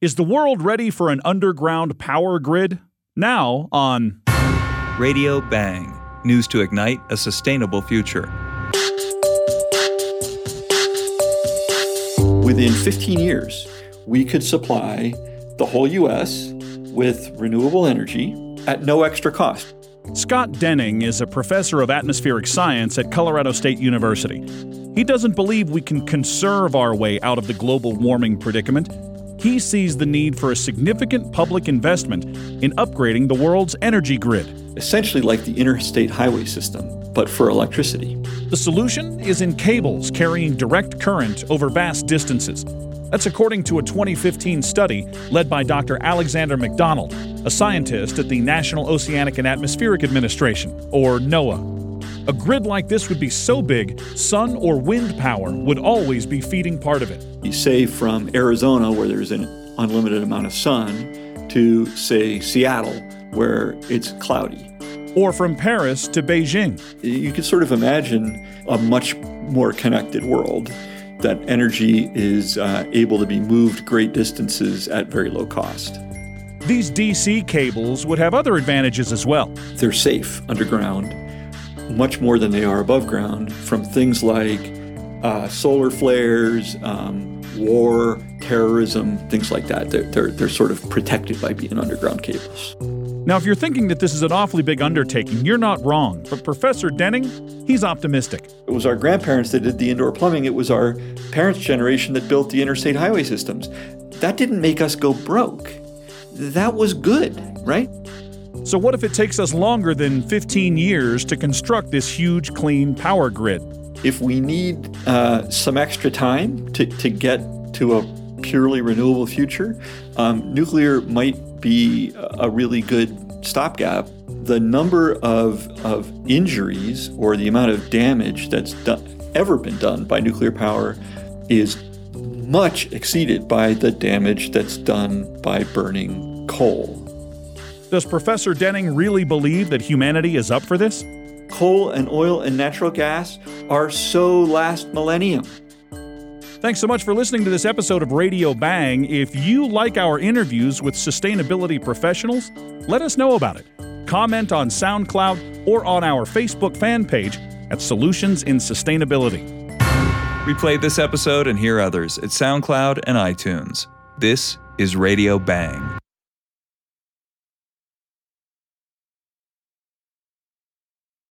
Is the world ready for an underground power grid? Now on Radio Bang. News to ignite a sustainable future. Within 15 years, we could supply the whole U.S. with renewable energy at no extra cost. Scott Denning is a professor of atmospheric science at Colorado State University. He doesn't believe we can conserve our way out of the global warming predicament. He sees the need for a significant public investment in upgrading the world's energy grid. Essentially, like the interstate highway system, but for electricity. The solution is in cables carrying direct current over vast distances. That's according to a 2015 study led by Dr. Alexander MacDonald, a scientist at the National Oceanic and Atmospheric Administration, or NOAA. A grid like this would be so big, sun or wind power would always be feeding part of it. You say from Arizona, where there's an unlimited amount of sun, to, say, Seattle, where it's cloudy. Or from Paris to Beijing. You can sort of imagine a much more connected world that energy is uh, able to be moved great distances at very low cost. These DC cables would have other advantages as well. They're safe underground, much more than they are above ground, from things like uh, solar flares, um, war, terrorism, things like that. They're, they're, they're sort of protected by being underground cables. Now, if you're thinking that this is an awfully big undertaking, you're not wrong. But Professor Denning, he's optimistic. It was our grandparents that did the indoor plumbing, it was our parents' generation that built the interstate highway systems. That didn't make us go broke. That was good, right? So, what if it takes us longer than 15 years to construct this huge, clean power grid? If we need uh, some extra time to, to get to a purely renewable future, um, nuclear might be a really good stopgap. The number of, of injuries or the amount of damage that's ever been done by nuclear power is much exceeded by the damage that's done by burning coal. Does Professor Denning really believe that humanity is up for this? Coal and oil and natural gas are so last millennium. Thanks so much for listening to this episode of Radio Bang. If you like our interviews with sustainability professionals, let us know about it. Comment on SoundCloud or on our Facebook fan page at Solutions in Sustainability. Replay this episode and hear others at SoundCloud and iTunes. This is Radio Bang.